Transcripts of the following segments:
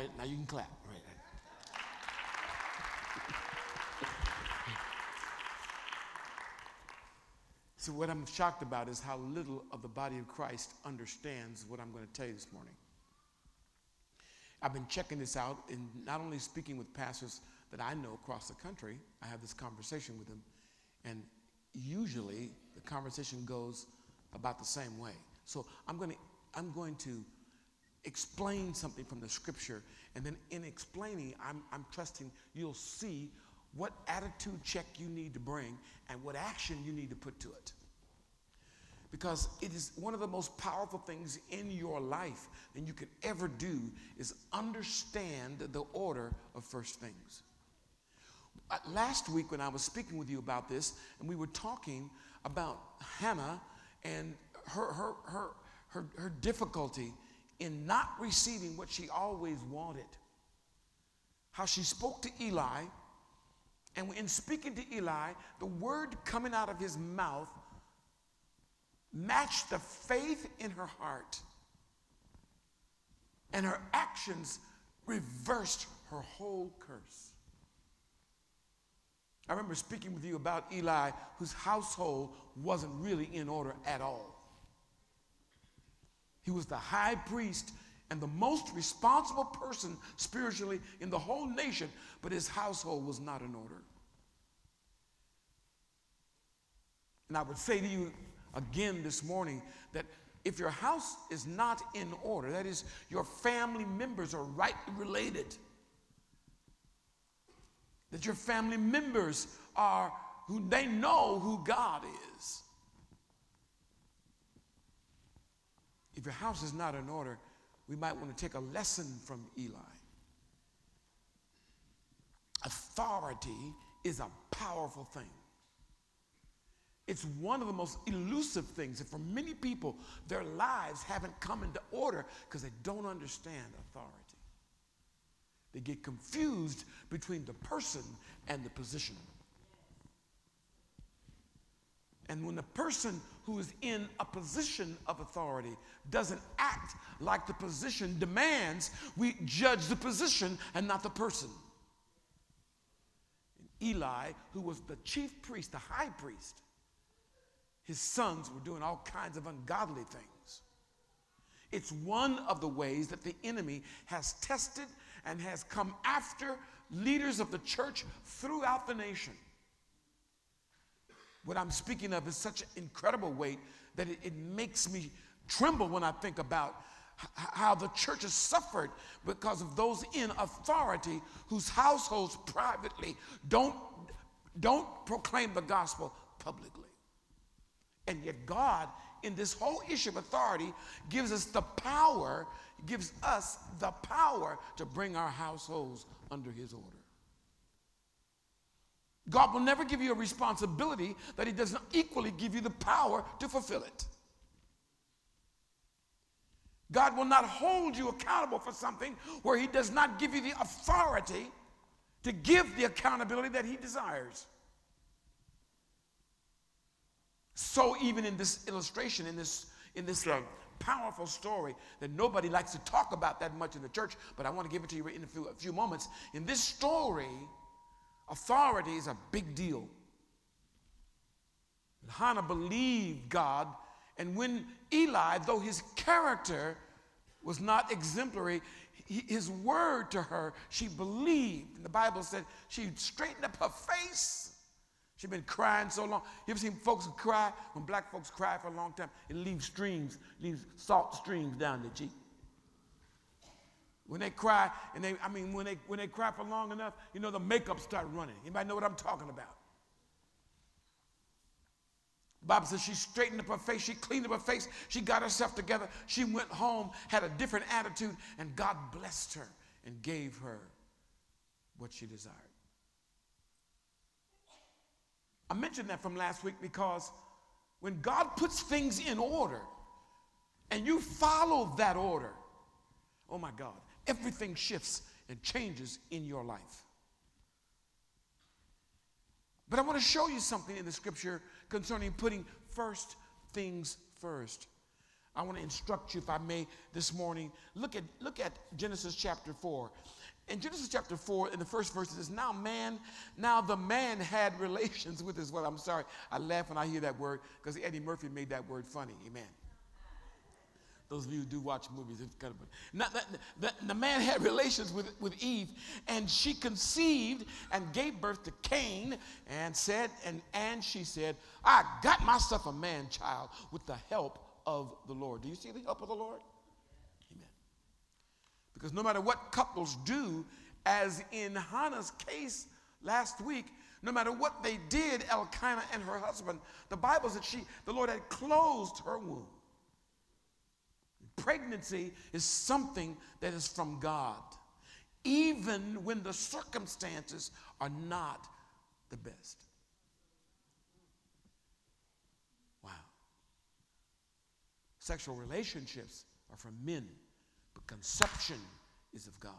Now, now you can clap. Right. So, what I'm shocked about is how little of the body of Christ understands what I'm going to tell you this morning. I've been checking this out and not only speaking with pastors that I know across the country, I have this conversation with them, and usually the conversation goes about the same way. So I'm going to, I'm going to explain something from the scripture, and then in explaining, I'm, I'm trusting you'll see what attitude check you need to bring and what action you need to put to it. Because it is one of the most powerful things in your life that you could ever do is understand the order of first things. Uh, last week, when I was speaking with you about this, and we were talking about Hannah and her, her, her, her, her difficulty in not receiving what she always wanted. How she spoke to Eli, and in speaking to Eli, the word coming out of his mouth matched the faith in her heart, and her actions reversed her whole curse. I remember speaking with you about Eli, whose household wasn't really in order at all. He was the high priest and the most responsible person spiritually in the whole nation, but his household was not in order. And I would say to you again this morning that if your house is not in order, that is, your family members are rightly related that your family members are who they know who God is. If your house is not in order, we might want to take a lesson from Eli. Authority is a powerful thing. It's one of the most elusive things. And for many people, their lives haven't come into order because they don't understand authority. They get confused between the person and the position. And when the person who is in a position of authority doesn't act like the position demands, we judge the position and not the person. Eli, who was the chief priest, the high priest, his sons were doing all kinds of ungodly things. It's one of the ways that the enemy has tested and has come after leaders of the church throughout the nation. What I'm speaking of is such an incredible weight that it, it makes me tremble when I think about how the church has suffered because of those in authority whose households privately don't, don't proclaim the gospel publicly. And yet, God, in this whole issue of authority, gives us the power gives us the power to bring our households under his order. God will never give you a responsibility that he doesn't equally give you the power to fulfill it. God will not hold you accountable for something where he does not give you the authority to give the accountability that he desires. So even in this illustration, in this, in this uh, powerful story that nobody likes to talk about that much in the church, but I want to give it to you in a few, a few moments. In this story, authority is a big deal. And Hannah believed God, and when Eli, though his character was not exemplary, his word to her, she believed. And the Bible said she straightened up her face She's been crying so long. You ever seen folks cry? When black folks cry for a long time, it leaves streams, leaves salt streams down their cheek. When they cry, and they, I mean, when they when they cry for long enough, you know the makeup start running. Anybody know what I'm talking about? Bob says she straightened up her face, she cleaned up her face, she got herself together, she went home, had a different attitude, and God blessed her and gave her what she desired. I mentioned that from last week because when God puts things in order and you follow that order, oh my God, everything shifts and changes in your life. But I want to show you something in the scripture concerning putting first things first. I want to instruct you, if I may, this morning. Look at, look at Genesis chapter 4. In Genesis chapter 4, in the first verse, it says, Now man, now the man had relations with his wife. I'm sorry, I laugh when I hear that word because Eddie Murphy made that word funny. Amen. Those of you who do watch movies, it's kind of. The, the, the man had relations with, with Eve, and she conceived and gave birth to Cain, and said, and, and she said, I got myself a man child with the help of the Lord. Do you see the help of the Lord? Amen. Because no matter what couples do, as in Hannah's case last week, no matter what they did, Elkanah and her husband, the Bible said she, the Lord had closed her womb. Pregnancy is something that is from God, even when the circumstances are not the best. Wow. Sexual relationships are from men, but conception is of God.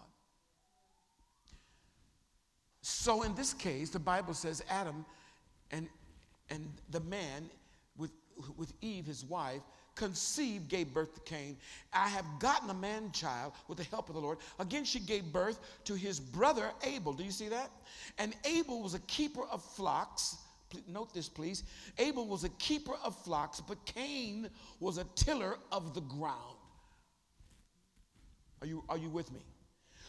So in this case, the Bible says Adam and, and the man with, with Eve, his wife, conceived, gave birth to Cain. I have gotten a man child with the help of the Lord. Again, she gave birth to his brother Abel. Do you see that? And Abel was a keeper of flocks. Note this, please. Abel was a keeper of flocks, but Cain was a tiller of the ground. Are you, are you with me?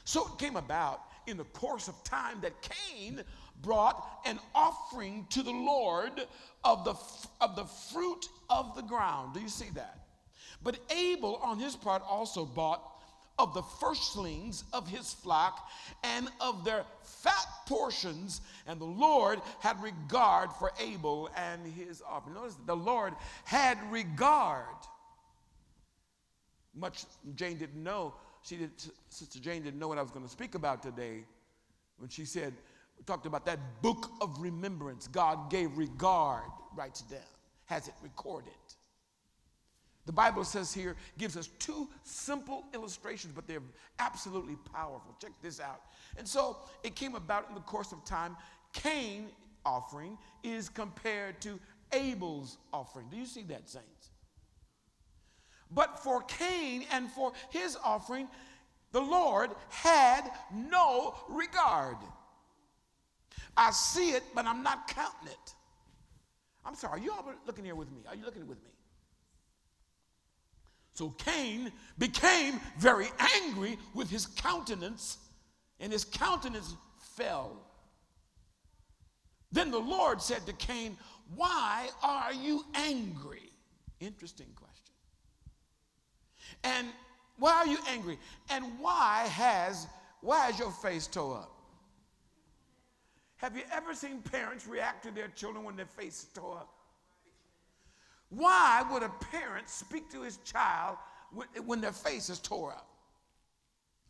So it came about in the course of time that Cain brought an offering to the Lord of the, of the fruit of the ground. Do you see that? But Abel, on his part, also bought of the firstlings of his flock and of their fat portions, and the Lord had regard for Abel and his offering. Notice the Lord had regard. Much Jane didn't know. She did, Sister Jane didn't know what I was going to speak about today when she said, talked about that book of remembrance. God gave regard, writes down, has it recorded. The Bible says here, gives us two simple illustrations, but they're absolutely powerful. Check this out. And so it came about in the course of time. Cain offering is compared to Abel's offering. Do you see that, saints? But for Cain and for his offering, the Lord had no regard. I see it, but I'm not counting it. I'm sorry, are you all looking here with me? Are you looking with me? So Cain became very angry with his countenance, and his countenance fell. Then the Lord said to Cain, Why are you angry? Interesting question. And why are you angry? And why has why is your face toe up? Have you ever seen parents react to their children when their face is tore up? Why would a parent speak to his child when their face is tore up?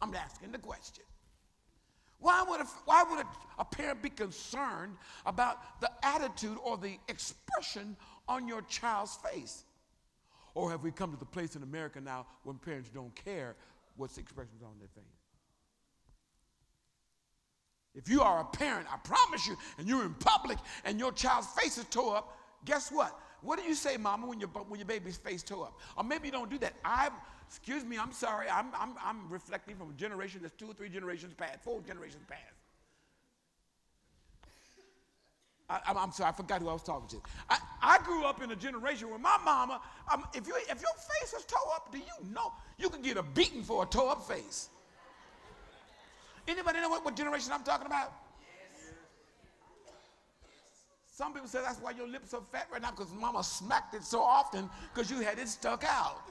I'm asking the question. Why would, a, why would a, a, parent be concerned about the attitude or the expression on your child's face? Or have we come to the place in America now when parents don't care what's the expressions on their face? If you are a parent, I promise you, and you're in public and your child's face is tore up, guess what? What do you say, mama, when your, when your baby's face tore up? Or maybe you don't do that. I, excuse me, I'm sorry. I'm, I'm, I'm reflecting from a generation that's two or three generations past, four generations past. I, am sorry, I forgot who I was talking to. I, I, grew up in a generation where my mama, um, if, you, if your face is tore up, do you know you can get a beating for a tore up face? Anybody know what, what generation I'm talking about? Some people say that's why your lips are fat right now because mama smacked it so often because you had it stuck out.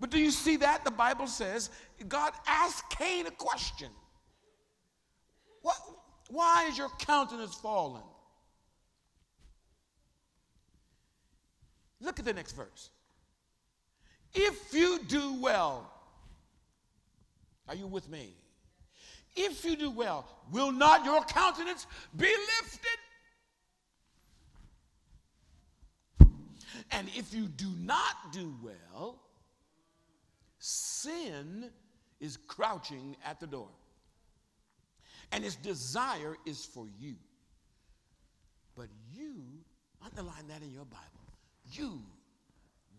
But do you see that? The Bible says God asked Cain a question. What, why is your countenance fallen? Look at the next verse. If you do well, are you with me? If you do well, will not your countenance be lifted? And if you do not do well, sin is crouching at the door. And its desire is for you. But you, underline that in your Bible, you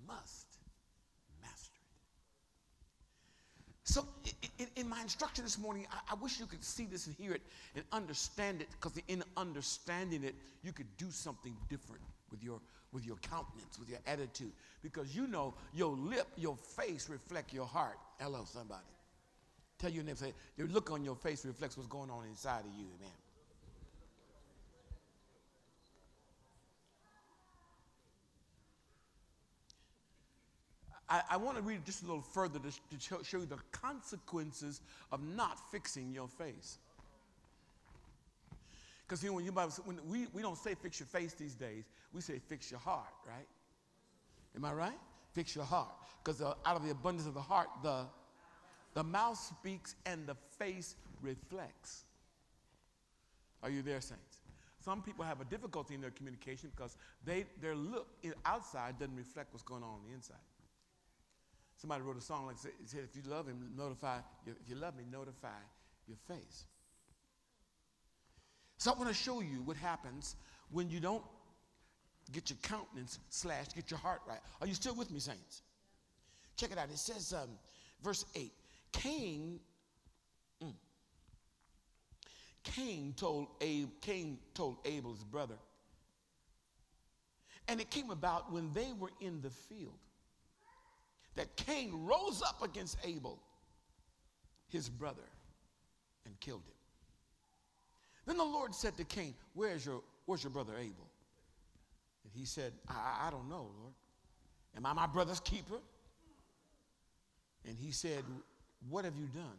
must master it. So, in, in my instruction this morning, I, I, wish you could see this and hear it and understand it, because in understanding it, you could do something different with your with your countenance, with your attitude, because you know your lip, your face reflect your heart. Hello, somebody. Tell your neighbor, say, the look on your face reflects what's going on inside of you, amen. I, I want to read just a little further to, to show, you the consequences of not fixing your face. Because you know, when, you, when we, we don't say fix your face these days, we say fix your heart, right? Am I right? Fix your heart. Because uh, out of the abundance of the heart, the, the mouth speaks and the face reflects. Are you there, saints? Some people have a difficulty in their communication because they, their look outside doesn't reflect what's going on on the inside. Somebody wrote a song like said, if you love him, notify, if you love me, notify your face. So I want to show you what happens when you don't get your countenance slashed, get your heart right. Are you still with me, saints? Check it out. It says, um, verse 8 Cain, mm, Cain told Abe, Cain told Abel, his brother, and it came about when they were in the field that Cain rose up against Abel, his brother, and killed him. Then the Lord said to Cain, Where's your, where's your brother Abel? And he said, I, I don't know, Lord. Am I my brother's keeper? And he said, What have you done?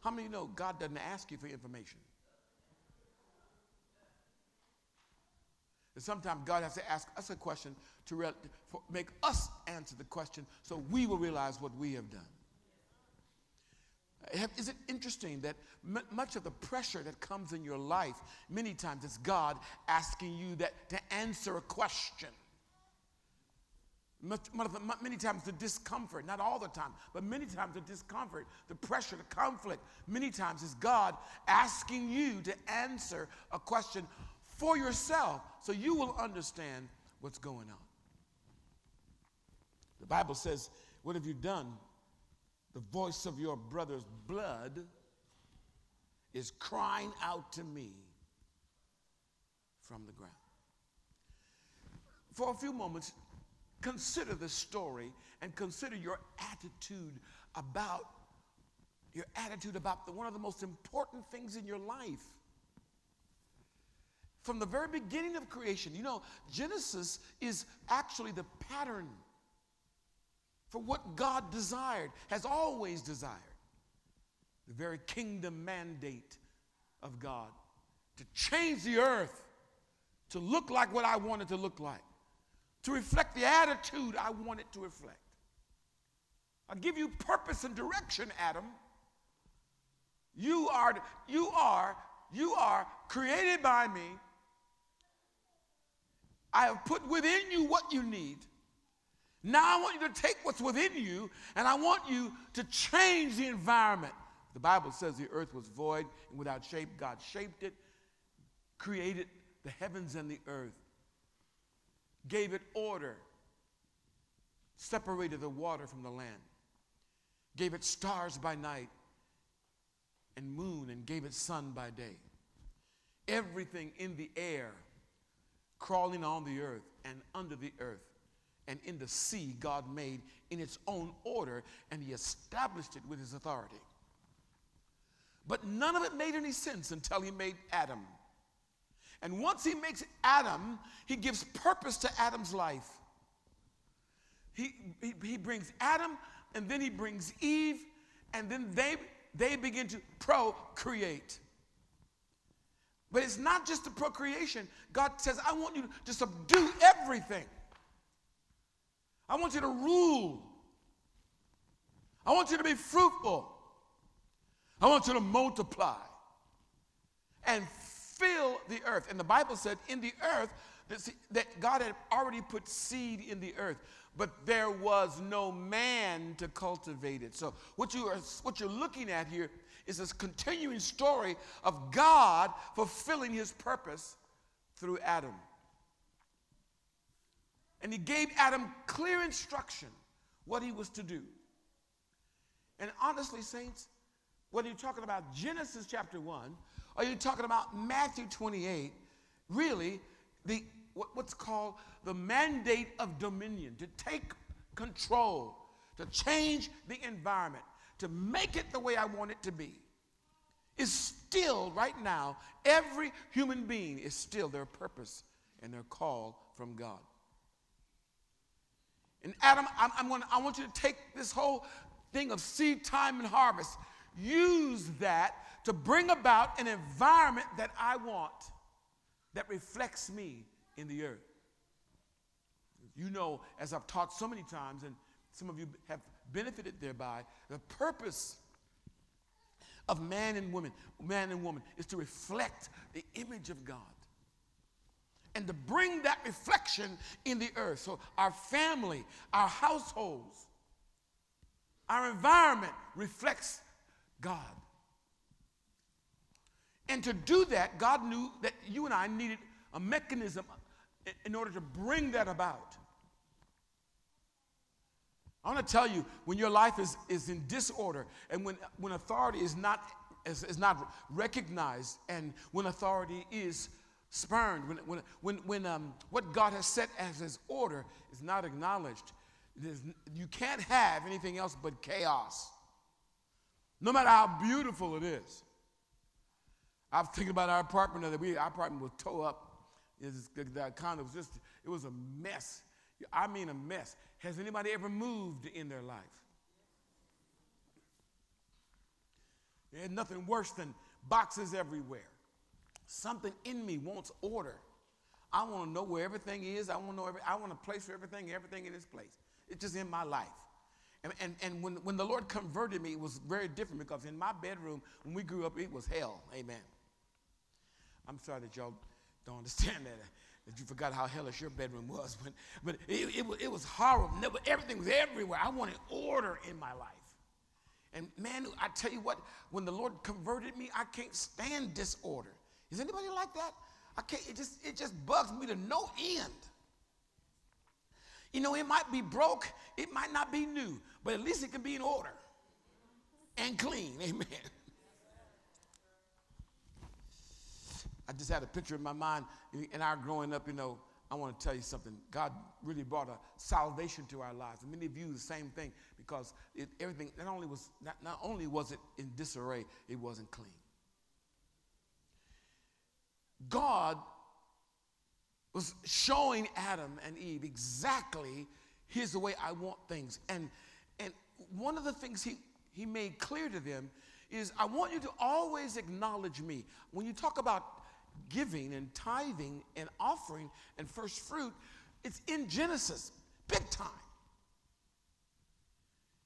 How many know God doesn't ask you for information? And sometimes God has to ask us a question to re- make us answer the question so we will realize what we have done. Is it interesting that m- much of the pressure that comes in your life, many times it's God asking you that to answer a question? Many times the discomfort, not all the time, but many times the discomfort, the pressure, the conflict, many times is God asking you to answer a question for yourself so you will understand what's going on. The Bible says, What have you done? The voice of your brother's blood is crying out to me from the ground. For a few moments, consider the story and consider your attitude about your attitude about the, one of the most important things in your life from the very beginning of creation. You know, Genesis is actually the pattern for what God desired, has always desired. The very kingdom mandate of God to change the earth to look like what I want it to look like, to reflect the attitude I want it to reflect. I give you purpose and direction, Adam. You are, you are, you are created by me I have put within you what you need. Now I want you to take what's within you and I want you to change the environment. The Bible says the earth was void and without shape. God shaped it, created the heavens and the earth, gave it order, separated the water from the land, gave it stars by night and moon, and gave it sun by day. Everything in the air crawling on the earth and under the earth and in the sea God made in its own order and he established it with his authority. But none of it made any sense until he made Adam. And once he makes Adam, he gives purpose to Adam's life. He, he, he brings Adam and then he brings Eve and then they, they begin to procreate. But it's not just the procreation. God says, I want you to subdue everything. I want you to rule. I want you to be fruitful. I want you to multiply and fill the earth. And the Bible said, in the earth, that God had already put seed in the earth, but there was no man to cultivate it. So, what, you are, what you're looking at here is this continuing story of God fulfilling his purpose through Adam. And he gave Adam clear instruction what he was to do. And honestly, saints, whether you're talking about Genesis chapter 1 or you're talking about Matthew 28, really, the, what, what's called the mandate of dominion to take control, to change the environment, to make it the way I want it to be, is still, right now, every human being is still their purpose and their call from God. And Adam, I'm, I'm gonna, I want you to take this whole thing of seed time and harvest, use that to bring about an environment that I want that reflects me in the earth. You know, as I've taught so many times, and some of you have benefited thereby, the purpose of man and woman, man and woman, is to reflect the image of God and to bring that reflection in the earth. So our family, our households, our environment reflects God. And to do that, God knew that you and I needed a mechanism in order to bring that about. I want to tell you when your life is, is in disorder and when, when authority is not, is, is not recognized and when authority is spurned, when, when, when, when um, what God has set as his order is not acknowledged, you can't have anything else but chaos, no matter how beautiful it is. I was thinking about our apartment that we, our apartment was tore up. The condo was just, it was a mess. I mean a mess. Has anybody ever moved in their life? There's nothing worse than boxes everywhere. Something in me wants order. I want to know where everything is. I want to know every, I want a place for everything, everything in its place. It's just in my life. And, and, and when, when the Lord converted me, it was very different because in my bedroom, when we grew up, it was hell. Amen. I'm sorry that y'all don't understand that that you forgot how hellish your bedroom was, but, but it, it, it was horrible. Never, everything was everywhere. I wanted order in my life. And man, I tell you what, when the Lord converted me, I can't stand disorder. Is anybody like that? I can't, it just, it just bugs me to no end. You know, it might be broke, it might not be new, but at least it can be in order and clean. Amen. I just had a picture in my mind in our growing up, you know, I want to tell you something. God really brought a salvation to our lives. And many of you the same thing because it, everything not only was not, not only was it in disarray, it wasn't clean. God was showing Adam and Eve exactly here's the way I want things. And and one of the things he, he made clear to them is I want you to always acknowledge me. When you talk about giving and tithing and offering and first fruit, it's in Genesis, big time.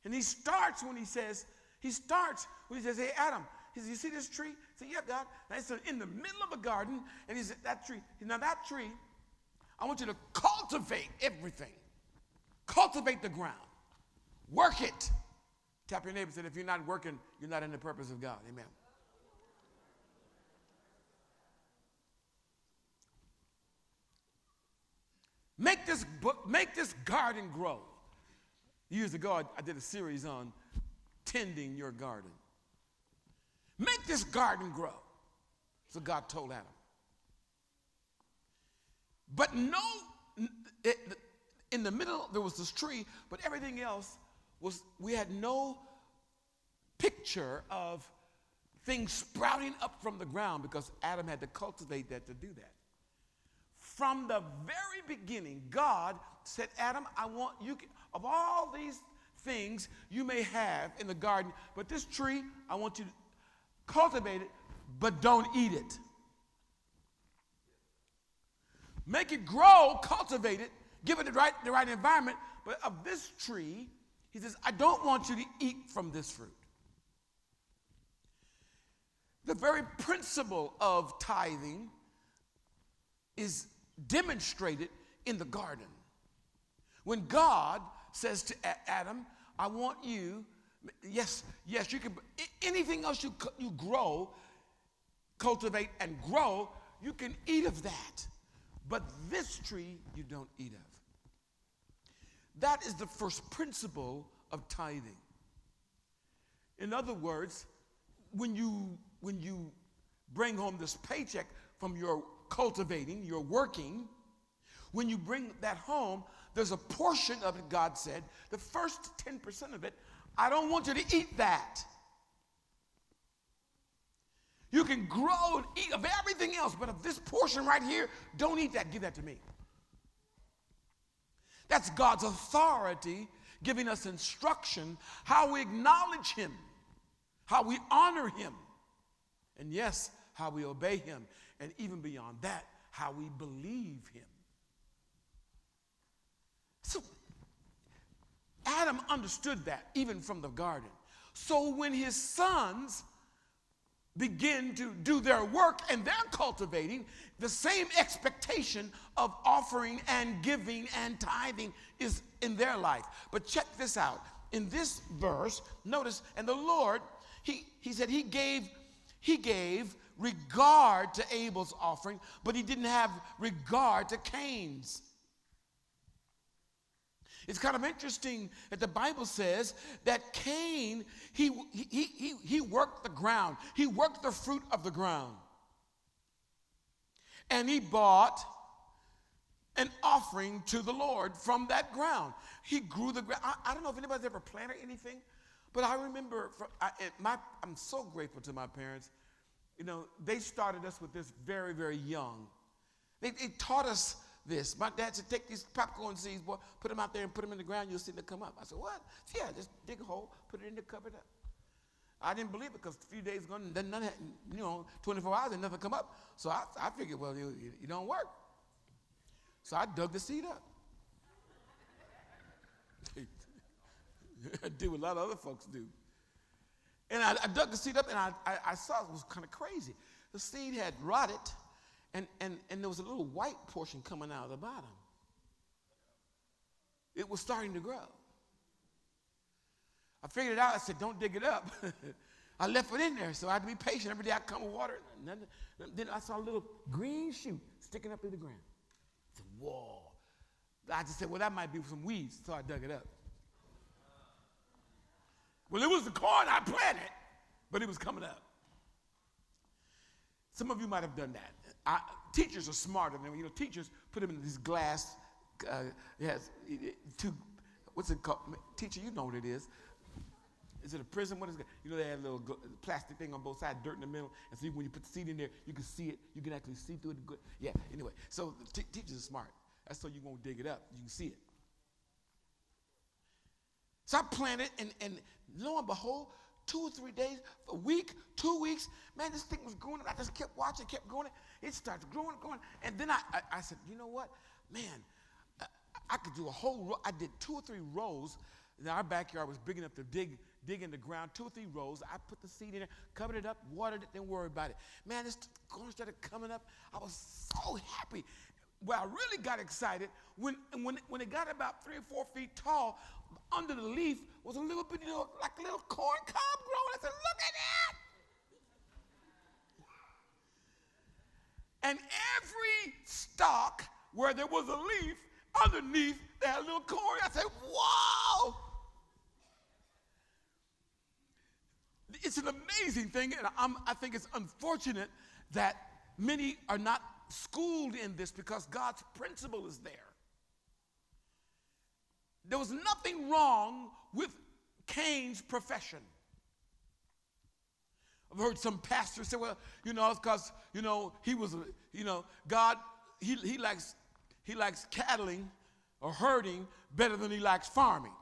And he starts when he says, he starts when he says, Hey, Adam, he says, You see this tree? He said, Yeah, God. And said, in the middle of a garden, and he said, That tree. Now, that tree, I want you to cultivate everything. Cultivate the ground. Work it. Tap your neighbor and If you're not working, you're not in the purpose of God. Amen. Make this, book, make this garden grow. Years ago, I, I did a series on tending your garden. Make this garden grow. So God told Adam. But no, it, in the middle, there was this tree, but everything else was, we had no picture of things sprouting up from the ground because Adam had to cultivate that to do that. From the very beginning, God said, Adam, I want you, of all these things you may have in the garden, but this tree, I want you to cultivate it, but don't eat it. Make it grow, cultivate it, give it the right, the right environment, but of this tree, he says, I don't want you to eat from this fruit. The very principle of tithing is demonstrated in the garden. When God says to Adam, I want you, yes, yes, you can, anything else you, you grow, cultivate, and grow, you can eat of that. But this tree you don't eat of. That is the first principle of tithing. In other words, when you when you bring home this paycheck from your cultivating, your working, when you bring that home, there's a portion of it, God said, the first 10% of it, I don't want you to eat that. You can grow and eat of everything else, but of this portion right here, don't eat that. Give that to me. That's God's authority giving us instruction how we acknowledge Him, how we honor Him, and yes, how we obey Him, and even beyond that, how we believe Him. So Adam understood that even from the garden. So when his sons begin to do their work and they're cultivating, the same expectation of offering and giving and tithing is in their life. But check this out. In this verse, notice, and the Lord, he, he said he gave, he gave regard to Abel's offering, but he didn't have regard to Cain's. It's kind of interesting that the Bible says that Cain, he, he, he, he worked the ground, he worked the fruit of the ground. And he bought an offering to the Lord from that ground. He grew the ground. I, I don't know if anybody's ever planted anything, but I remember, from, I, my, I'm so grateful to my parents. You know, they started us with this very, very young. They, they taught us this. My dad said, take these popcorn seeds, boy, put them out there and put them in the ground, you'll see them come up. I said, what? Yeah, just dig a hole, put it in there, cover it up. I didn't believe it because a few days ago, then none had, you know, 24 hours, and nothing come up. So I, I figured, well, it, it don't work. So I dug the seed up. I did what a lot of other folks do. And I, I dug the seed up, and I, I, I saw it was kind of crazy. The seed had rotted and, and, and there was a little white portion coming out of the bottom. It was starting to grow. I figured it out. I said, don't dig it up. I left it in there, so I had to be patient. Every day I come with water. Then I saw a little green shoot sticking up in the ground. I said, whoa. I just said, well, that might be some weeds, so I dug it up. Well, it was the corn I planted, but it was coming up. Some of you might have done that. I, teachers are smarter than you know. Teachers put them in this glass. Uh, has two. What's it called? Teacher, you know what it is. Is it a prism? What is it? You know they have a little plastic thing on both sides, dirt in the middle, and so when you put the seed in there, you can see it. You can actually see through it. Good. Yeah. Anyway, so t- teachers are smart. That's so you won't dig it up. You can see it. So I planted, and and lo and behold, two or three days, a week, two weeks, man, this thing was growing. I just kept watching, kept growing. It starts growing, growing. And then I, I, I said, you know what? Man, I, I, could do a whole row. I did two or three rows. And our backyard was big enough to dig, dig in the ground, two or three rows. I put the seed in there, covered it up, watered it, didn't worry about it. Man, this corn started coming up. I was so happy. Well, I really got excited when, when, when it got about three or four feet tall, under the leaf was a little bit, like a little corn cob growing. I said, look at that. And every stalk where there was a leaf, underneath had little corn. I said, wow. It's an amazing thing, and I'm, I think it's unfortunate that many are not schooled in this because God's principle is there. There was nothing wrong with Cain's profession. I've heard some pastors say, well, you know, it's because, you know, he was, you know, God, he, he, likes, he likes cattling or herding better than he likes farming.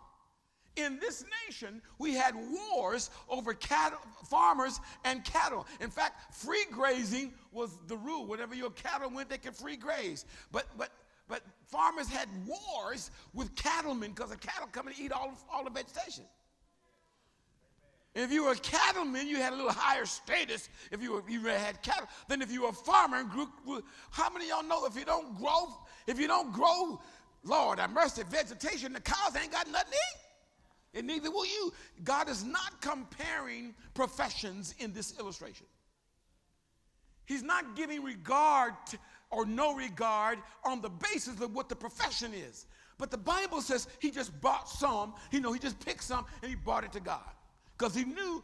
In this nation, we had wars over cattle, farmers and cattle. In fact, free grazing was the rule. Whenever your cattle went, they could free graze. But, but, but farmers had wars with cattlemen because the cattle come and eat all, all the vegetation. If you were a cattleman, you had a little higher status if you, were, you had cattle than if you were a farmer. And grew. How many of y'all know if you don't grow, if you don't grow, Lord, have mercy, vegetation, the cows ain't got nothing to eat. And neither will you. God is not comparing professions in this illustration. He's not giving regard to, or no regard on the basis of what the profession is. But the Bible says he just bought some, you know, he just picked some and he brought it to God. Because he knew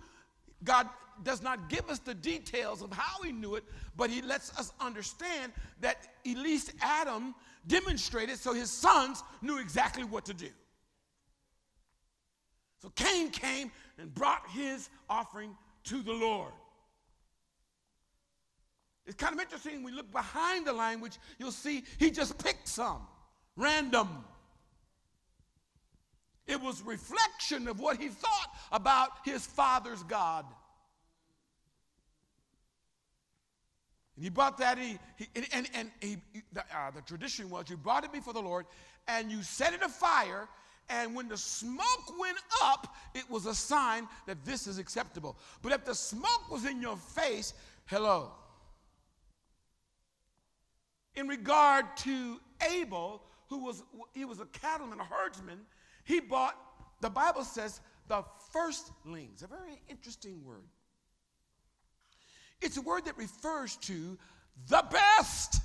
God does not give us the details of how he knew it, but he lets us understand that at least Adam demonstrated so his sons knew exactly what to do. So Cain came and brought his offering to the Lord. It's kind of interesting when we look behind the language, you'll see he just picked some, random. It was reflection of what he thought about his father's God. And he brought that, he, he and, and he, the, uh, the tradition was you brought it before the Lord and you set it afire, and when the smoke went up, it was a sign that this is acceptable. But if the smoke was in your face, hello. In regard to Abel, who was he was a cattleman, a herdsman, he bought, the Bible says, the firstlings, a very interesting word. It's a word that refers to the best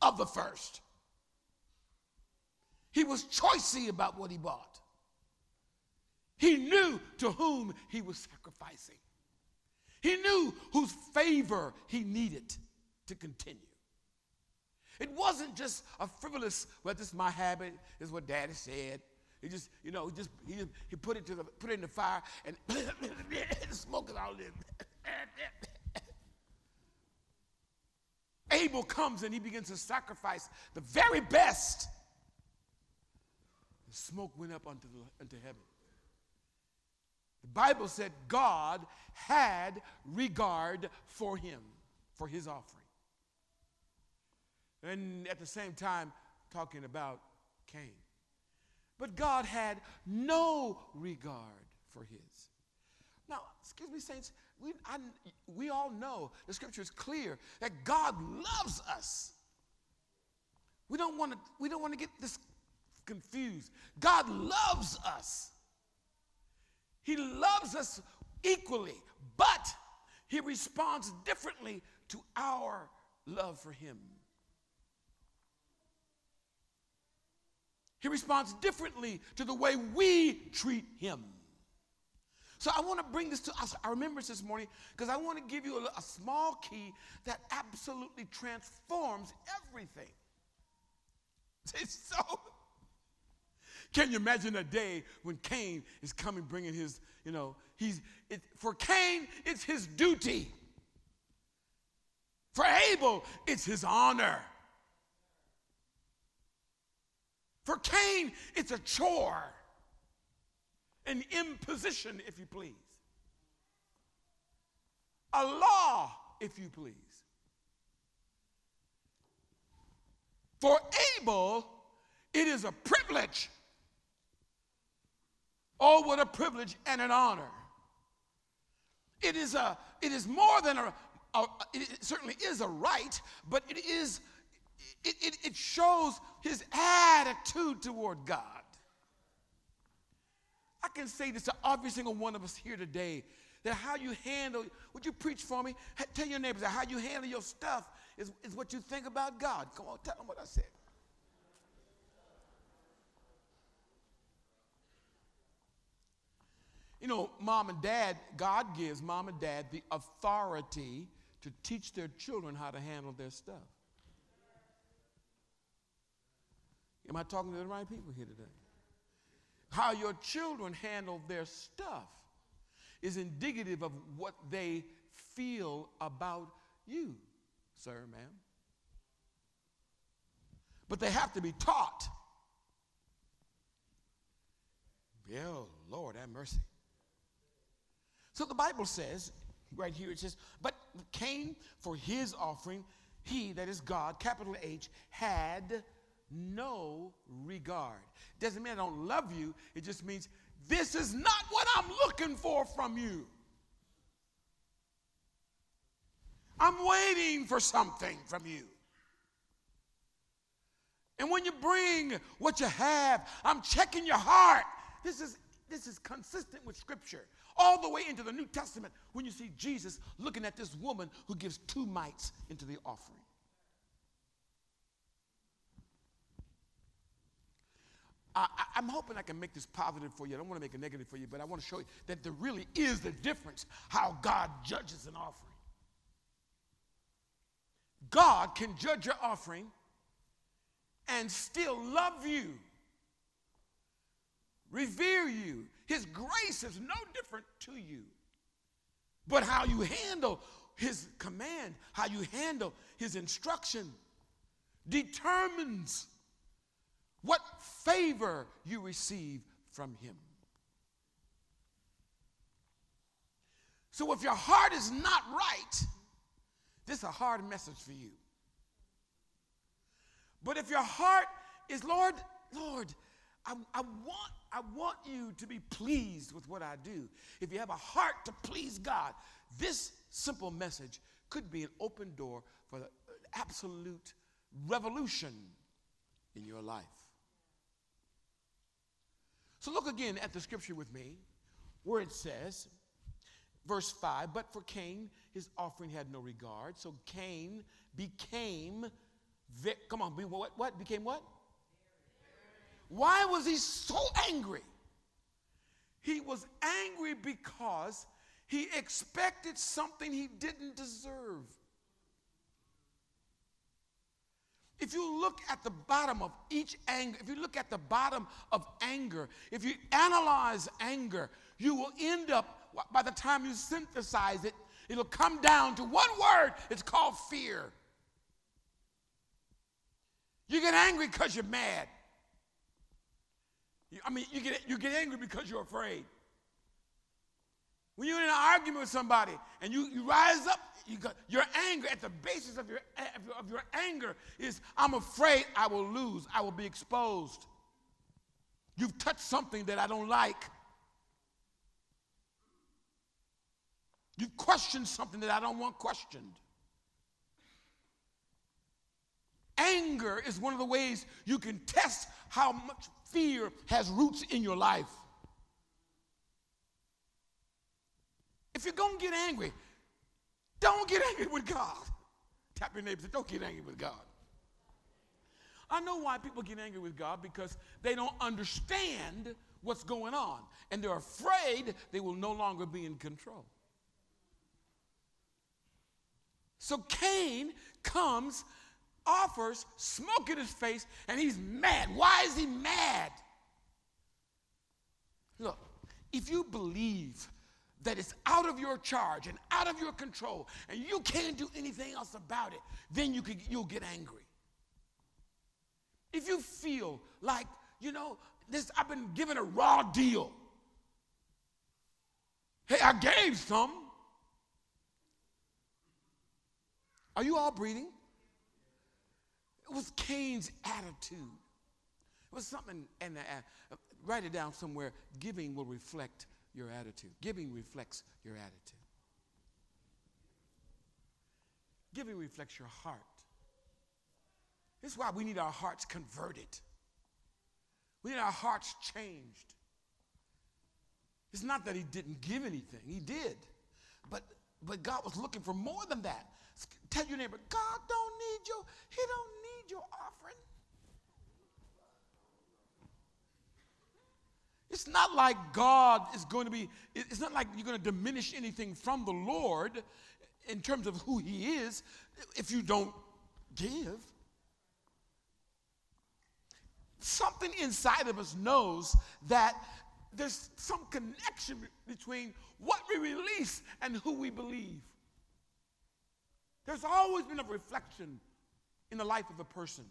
of the first. He was choicy about what he bought. He knew to whom he was sacrificing. He knew whose favor he needed to continue. It wasn't just a frivolous, well, this is my habit, this is what daddy said. He just, you know, he just he, he put it to the put it in the fire and is all this. Abel comes and he begins to sacrifice the very best. The smoke went up unto, the, unto heaven. The Bible said God had regard for him, for his offering. And at the same time, talking about Cain. But God had no regard for his. Now, excuse me, saints, we, I, we all know the scripture is clear that God loves us. We don't want to we don't want to get this confused. God loves us. He loves us equally, but he responds differently to our love for him. He responds differently to the way we treat him. So I want to bring this to us, our remembrance this morning, because I want to give you a, a, small key that absolutely transforms everything. It's so. Can you imagine a day when Cain is coming, bringing his, you know, he's, it, for Cain, it's his duty. For Abel, it's his honor. For Cain, it's a chore, an imposition, if you please, a law, if you please. For Abel, it is a privilege. Oh, what a privilege and an honor. It is, a, it is more than a, a it certainly is a right, but it is it, it, it shows his attitude toward God. I can say this to every single one of us here today that how you handle, would you preach for me? Tell your neighbors that how you handle your stuff is, is what you think about God. Come on, tell them what I said. You know, mom and dad, God gives mom and dad the authority to teach their children how to handle their stuff. Am I talking to the right people here today? How your children handle their stuff is indicative of what they feel about you, sir, ma'am. But they have to be taught. Oh, Lord, have mercy. So the Bible says, right here, it says, But Cain, for his offering, he, that is God, capital H, had no regard. Doesn't mean I don't love you, it just means this is not what I'm looking for from you. I'm waiting for something from you. And when you bring what you have, I'm checking your heart. This is, this is consistent with Scripture all the way into the New Testament when you see Jesus looking at this woman who gives two mites into the offering. I, am hoping I can make this positive for you. I don't want to make it negative for you, but I want to show you that there really is the difference how God judges an offering. God can judge your offering and still love you, revere you, his grace is no different to you. But how you handle his command, how you handle his instruction, determines what favor you receive from him. So if your heart is not right, this is a hard message for you. But if your heart is, Lord, Lord, I, I, want, I want you to be pleased with what I do. If you have a heart to please God, this simple message could be an open door for absolute revolution in your life. So look again at the scripture with me where it says, verse 5 But for Cain, his offering had no regard. So Cain became, come on, what, what? Became what? Why was he so angry? He was angry because he expected something he didn't deserve. If you look at the bottom of each anger, if you look at the bottom of anger, if you analyze anger, you will end up, by the time you synthesize it, it'll come down to one word. It's called fear. You get angry because you're mad. I mean, you get, you get angry because you're afraid. When you're in an argument with somebody and you, you rise up, you got, your anger, at the basis of your, of your, of your anger is, I'm afraid I will lose, I will be exposed. You've touched something that I don't like. You've questioned something that I don't want questioned. Anger is one of the ways you can test how much fear has roots in your life. If you're going to get angry, don't get angry with God. Tap your neighbor say, don't get angry with God. I know why people get angry with God because they don't understand what's going on and they're afraid they will no longer be in control. So Cain comes, offers smoke in his face, and he's mad. Why is he mad? Look, if you believe that it's out of your charge and out of your control and you can't do anything else about it, then you could, you'll get angry. If you feel like, you know, this I've been given a raw deal. Hey, I gave some. Are you all breathing? It was Cain's attitude. It was something, and uh, write it down somewhere. Giving will reflect your attitude. Giving reflects your attitude. Giving reflects your heart. This is why we need our hearts converted. We need our hearts changed. It's not that he didn't give anything, he did. But, but God was looking for more than that. Tell your neighbor, God don't need your, he don't need your offering. It's not like God is going to be, it's not like you're going to diminish anything from the Lord in terms of who He is if you don't give. Something inside of us knows that there's some connection between what we release and who we believe. There's always been a reflection in the life of a person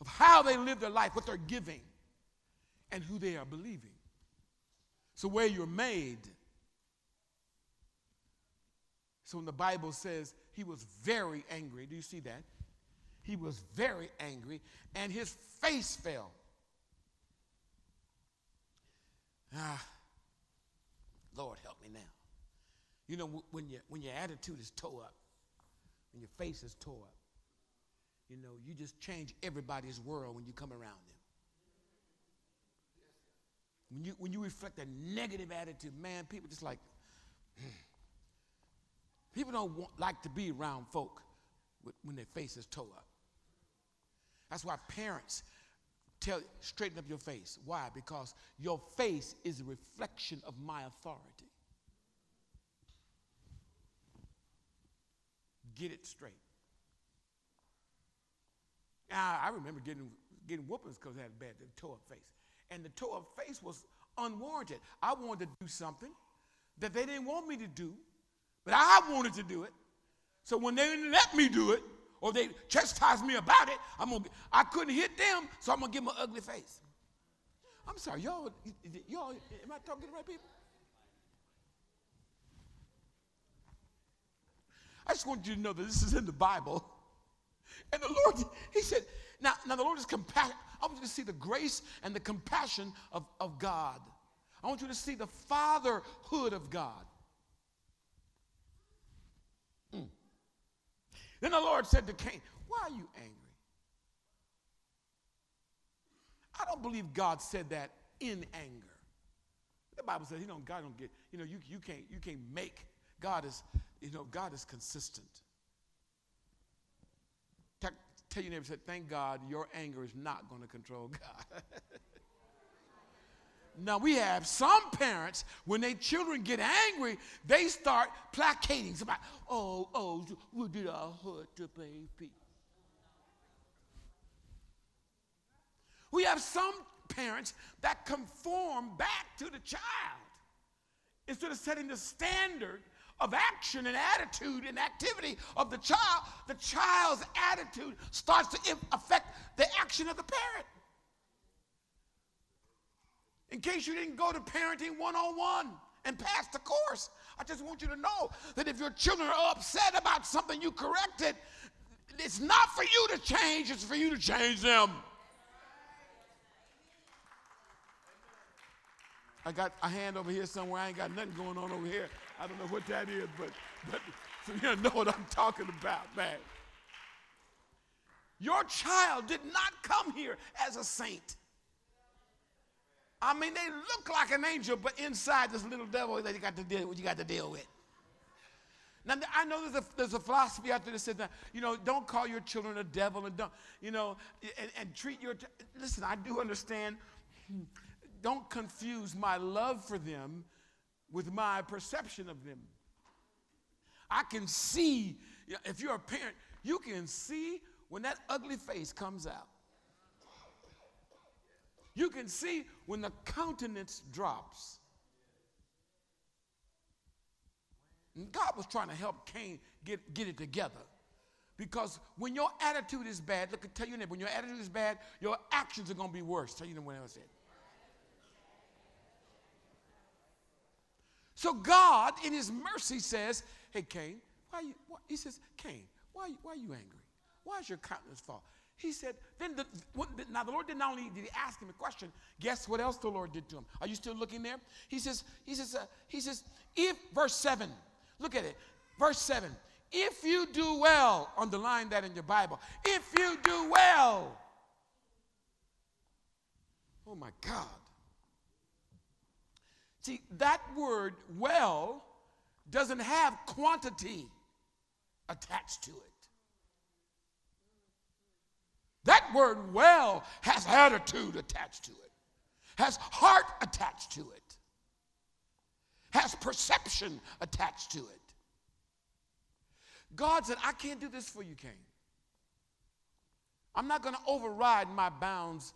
of how they live their life, what they're giving and who they are believing. So, where you're made. So, when the Bible says he was very angry, do you see that? He was very angry, and his face fell. Ah, Lord, help me now. You know, when, you, when your attitude is tore up, when your face is tore up, you know, you just change everybody's world when you come around them. When you, when you reflect a negative attitude, man, people just like, hmm. people don't want, like to be around folk when their face is tore up. That's why parents, tell straighten up your face. Why? Because your face is a reflection of my authority. Get it straight. Now, I remember getting getting whoopings because I had a bad toe up face. And the toe of face was unwarranted. I wanted to do something that they didn't want me to do, but I wanted to do it. So when they didn't let me do it, or they chastised me about it, I'm gonna, I couldn't hit them, so I'm gonna give them an ugly face. I'm sorry, y'all, y'all, am I talking to the right people? I just want you to know that this is in the Bible. And the Lord, He said, now, now the Lord is compassion. I want you to see the grace and the compassion of, of God. I want you to see the fatherhood of God. Mm. Then the Lord said to Cain, Why are you angry? I don't believe God said that in anger. The Bible says, you know, God don't get, you know, you, you can't you can't make God is, you know, God is consistent. Tell, your neighbor, say, thank God your anger is not going to control God. Now we have some parents, when their children get angry, they start placating somebody. Oh, oh, we did our hurt to baby. We have some parents that conform back to the child instead of setting the standard of action and attitude and activity of the child. The child's attitude starts to affect the action of the parent. In case you didn't go to Parenting 101 and pass the course, I just want you to know that if your children are upset about something you corrected, it's not for you to change, it's for you to change them. I got a hand over here somewhere. I ain't got nothing going on over here. I don't know what that is, but, but so you know what I'm talking about, man. Your child did not come here as a saint. I mean, they look like an angel, but inside this little devil that you got to deal with, you got to deal with. Now, I know there's a, there's a philosophy out there that says that, you know, don't call your children a devil and don't, you know, and, and treat your, listen, I do understand, hmm. don't confuse my love for them with my perception of them. I can see, if you're a parent, you can see when that ugly face comes out. You can see when the countenance drops. And God was trying to help Cain get, get it together. Because when your attitude is bad, look, tell your neighbor, when your attitude is bad, your actions are going to be worse. Tell you what I said. So God, in His mercy, says, "Hey, Cain, why you?" Why? He says, "Cain, why, why are you angry? Why is your countenance fall?" He said, then the, now the Lord did not only did he ask him a question, guess what else the Lord did to him? Are you still looking there? He says, he says, uh, he says, if, verse 7, look at it, verse 7, if you do well, underline that in your Bible, if you do well, oh my God. See, that word well doesn't have quantity attached to it. That word well has attitude attached to it, has heart attached to it, has perception attached to it. God said, I can't do this for you, Cain. I'm not going to override my bounds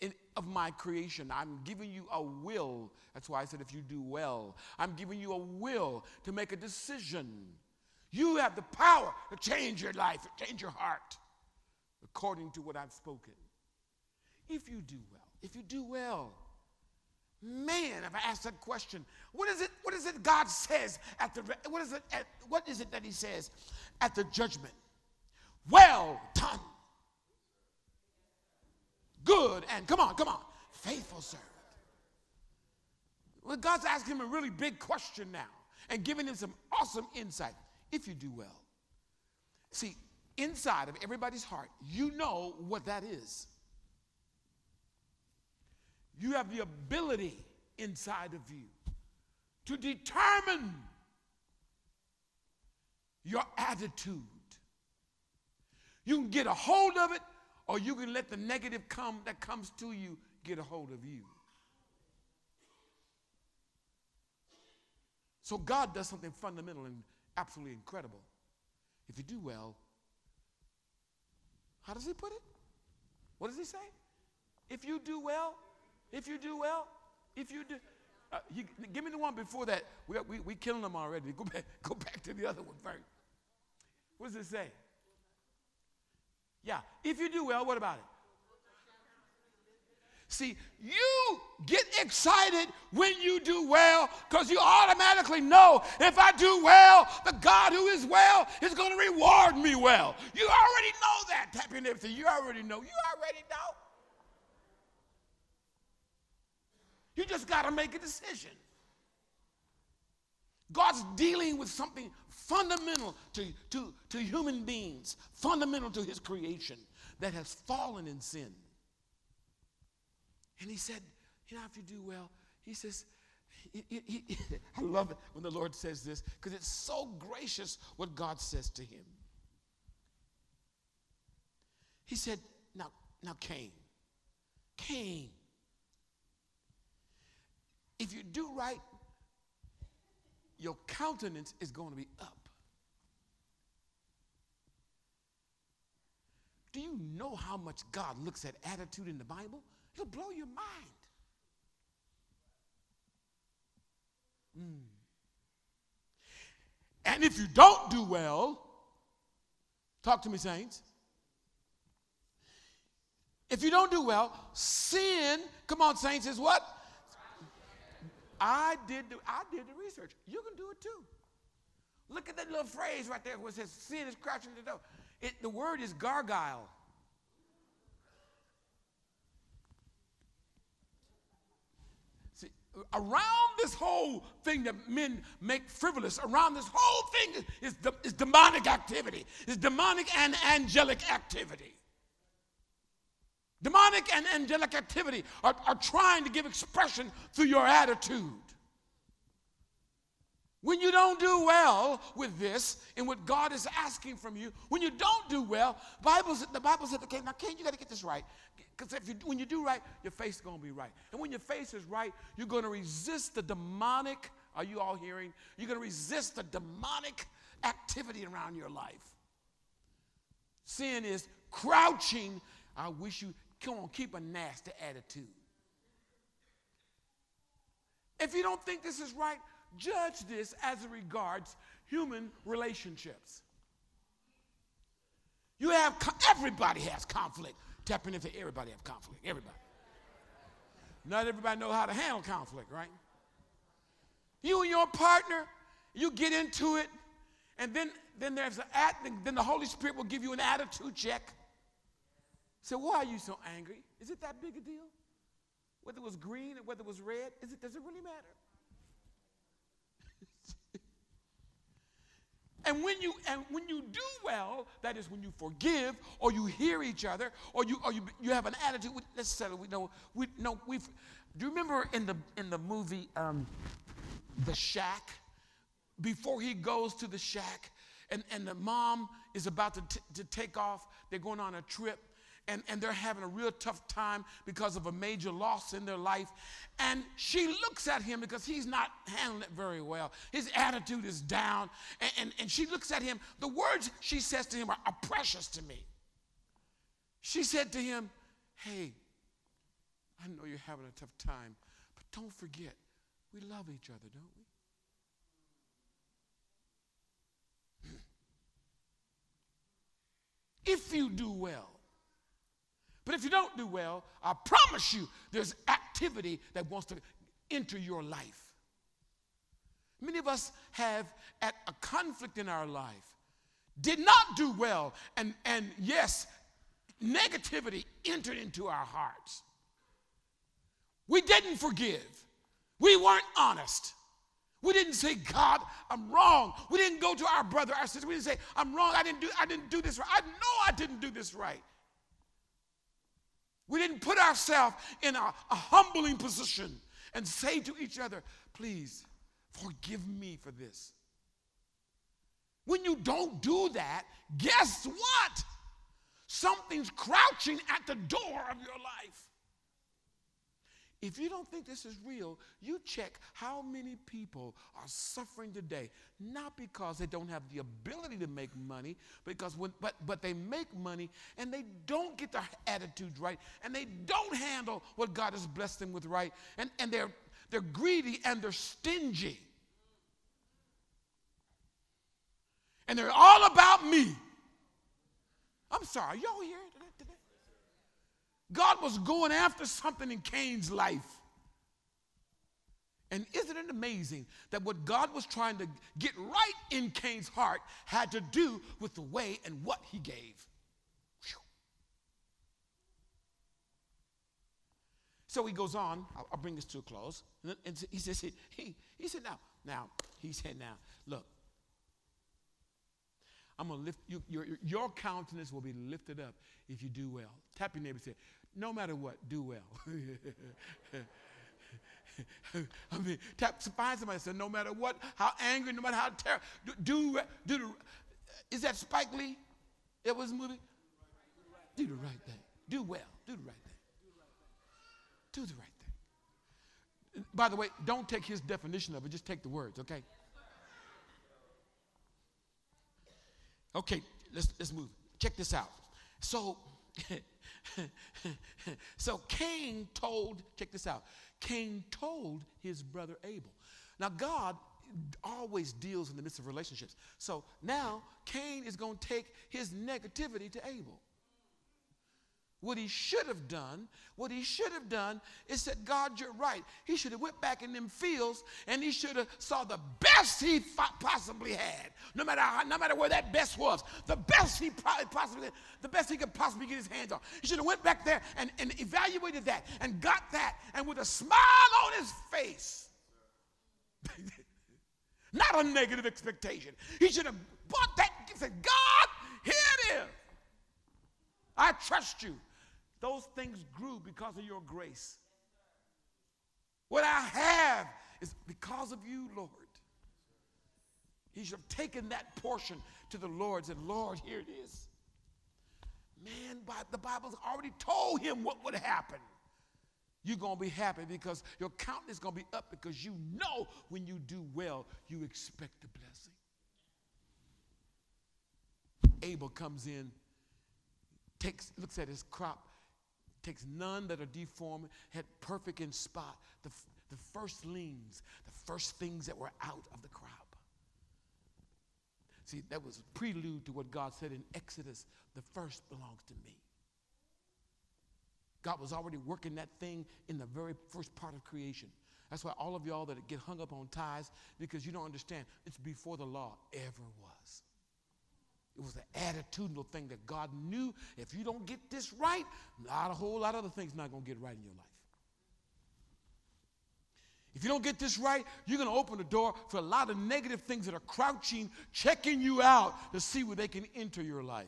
in, of my creation. I'm giving you a will. That's why I said, if you do well, I'm giving you a will to make a decision. You have the power to change your life, to change your heart according to what I've spoken. If you do well, if you do well, man, if I ask that question, what is it? What is it God says at the? What is it? At, what is it that He says at the judgment? Well done, good and come on, come on, faithful servant. Well, God's asking him a really big question now and giving him some awesome insight. If you do well, see, inside of everybody's heart, you know what that is. You have the ability inside of you to determine your attitude. You can get a hold of it or you can let the negative come that comes to you get a hold of you. So God does something fundamental and absolutely incredible. If you do well, how does he put it? What does he say? If you do well, if you do well, if you do. Uh, give me the one before that. We, we, we killing them already. Go back, go back to the other one first. What does it say? Yeah. If you do well, what about it? See, you get excited when you do well because you automatically know if I do well, the God who is well is going to reward me well. You already know that. Tap your neighbor you already know. You already know. You just got to make a decision. God's dealing with something fundamental to, to, to human beings, fundamental to his creation that has fallen in sin. And he said, You know, if you do well, he says, I love it when the Lord says this because it's so gracious what God says to him. He said, Now, now, Cain, Cain, if you do right, your countenance is going to be up. Do you know how much God looks at attitude in the Bible? It'll blow your mind. Mm. And if you don't do well, talk to me, saints. If you don't do well, sin, come on, saints, is what? I did the, I did the research. You can do it too. Look at that little phrase right there where it says sin is crouching the door. It, the word is gargoyle. See, around this whole thing that men make frivolous, around this whole thing is, is, is demonic activity, is demonic and angelic activity. Demonic and angelic activity are, are trying to give expression through your attitude. When you don't do well with this and what God is asking from you, when you don't do well, Bible, the Bible said, okay, now, Cain, you got to get this right. Because if you, when you do right, your face is going to be right. And when your face is right, you're going to resist the demonic, are you all hearing? You're going to resist the demonic activity around your life. Sin is crouching. I wish you Come on, keep a nasty attitude. If you don't think this is right, judge this as it regards human relationships. You have, everybody has conflict. Tapping into everybody have conflict. Everybody. Not everybody know how to handle conflict, right? You and your partner, you get into it, and then, then there's an then the Holy Spirit will give you an attitude check. So why are you so angry? Is it that big a deal? Whether it was green or whether it was red, is it, does it really matter? and when you and when you do well, that is when you forgive or you hear each other or you or you, you have an attitude. Let's settle. We know we know we've. Do you remember in the in the movie um, The Shack? Before he goes to the shack, and, and the mom is about to, t- to take off, they're going on a trip and, and they're having a real tough time because of a major loss in their life. And she looks at him because he's not handling it very well. His attitude is down. And, and, and she looks at him. The words she says to him are, are precious to me. She said to him, Hey, I know you're having a tough time, but don't forget, we love each other, don't we? if you do well, but if you don't do well, I promise you there's activity that wants to enter your life. Many of us have at a conflict in our life, did not do well, and, and yes, negativity entered into our hearts. We didn't forgive. We weren't honest. We didn't say, God, I'm wrong. We didn't go to our brother, our sister. We didn't say, I'm wrong. I didn't do, I didn't do this right. I know I didn't do this right. We didn't put ourselves in a, a humbling position and say to each other, please forgive me for this. When you don't do that, guess what? Something's crouching at the door of your life. If you don't think this is real, you check how many people are suffering today, not because they don't have the ability to make money, because when, but, but they make money and they don't get their attitudes right, and they don't handle what God has blessed them with right, and, and they're, they're greedy and they're stingy. And they're all about me. I'm sorry, y'all hear today? God was going after something in Cain's life. And isn't it amazing that what God was trying to get right in Cain's heart had to do with the way and what he gave? Whew. So he goes on, I'll, I'll, bring this to a close. And, he says, he, he, he said, now, now, he said, now, look, I'm going to lift you, your, your countenance will be lifted up if you do well. Tap your neighbor and say, no matter what, do well. I mean, tap, find somebody and say, no matter what, how angry, no matter how terrible, do, do, do the, is that Spike Lee? It was a movie? Do the right thing. Do well. Do the right thing. Do the right thing. By the way, don't take his definition of it, just take the words, okay? Okay, let's, let's move. Check this out. So, so Cain told, check this out. Cain told his brother Abel. Now, God always deals in the midst of relationships. So now Cain is going to take his negativity to Abel. What he should have done, what he should have done is said, God, you're right. He should have went back in them fields and he should have saw the best he possibly had. No matter how, no matter where that best was, the best he probably possibly, the best he could possibly get his hands on. He should have went back there and, and evaluated that and got that and with a smile on his face. Not a negative expectation. He should have bought that and said, God, here it is. I trust you. Those things grew because of your grace. What I have is because of you, Lord. He should have taken that portion to the Lord and said, Lord, here it is. Man, the Bible's already told him what would happen. You're going to be happy because your countenance is going to be up because you know when you do well, you expect a blessing. Abel comes in, takes, looks at his crop, takes none that are deformed, had perfect in spot, the, the firstlings, the first things that were out of the crop. See, that was a prelude to what God said in Exodus the first belongs to me. God was already working that thing in the very first part of creation. That's why all of y'all that get hung up on tithes, because you don't understand, it's before the law ever was. It was an attitudinal thing that God knew if you don't get this right, not a whole lot of other things not going to get right in your life. If you don't get this right, you're going to open the door for a lot of negative things that are crouching, checking you out to see where they can enter your life.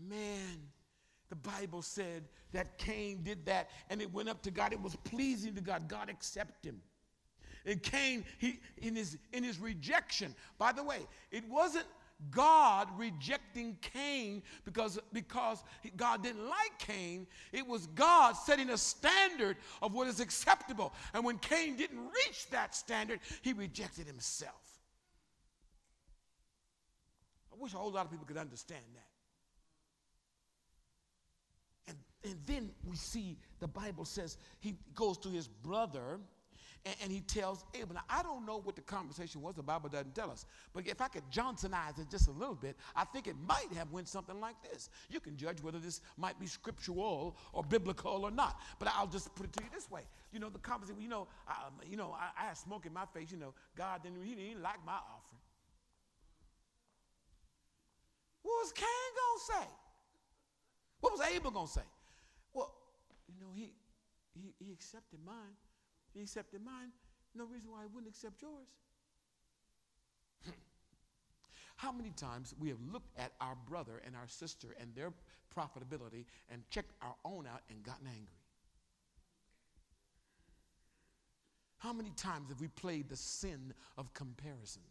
Man, the Bible said that Cain did that and it went up to God. It was pleasing to God. God accepted him. And Cain, he, in, his, in his rejection, by the way, it wasn't God rejecting Cain because, because God didn't like Cain. It was God setting a standard of what is acceptable. And when Cain didn't reach that standard, he rejected himself. I wish a whole lot of people could understand that. And, and then we see the Bible says he goes to his brother and, and, he tells Abel. Now, I don't know what the conversation was. The Bible doesn't tell us. But if I could Johnsonize it just a little bit, I think it might have went something like this. You can judge whether this might be scriptural or biblical or not. But I'll just put it to you this way. You know, the conversation, you know, I, um, you know, I, I had smoke in my face. You know, God didn't, he didn't like my offering. What was Cain going to say? What was Abel going to say? Well, you know, he, he, he accepted mine. He accepted mine. No reason why he wouldn't accept yours. How many times we have looked at our brother and our sister and their profitability and checked our own out and gotten angry? How many times have we played the sin of comparison?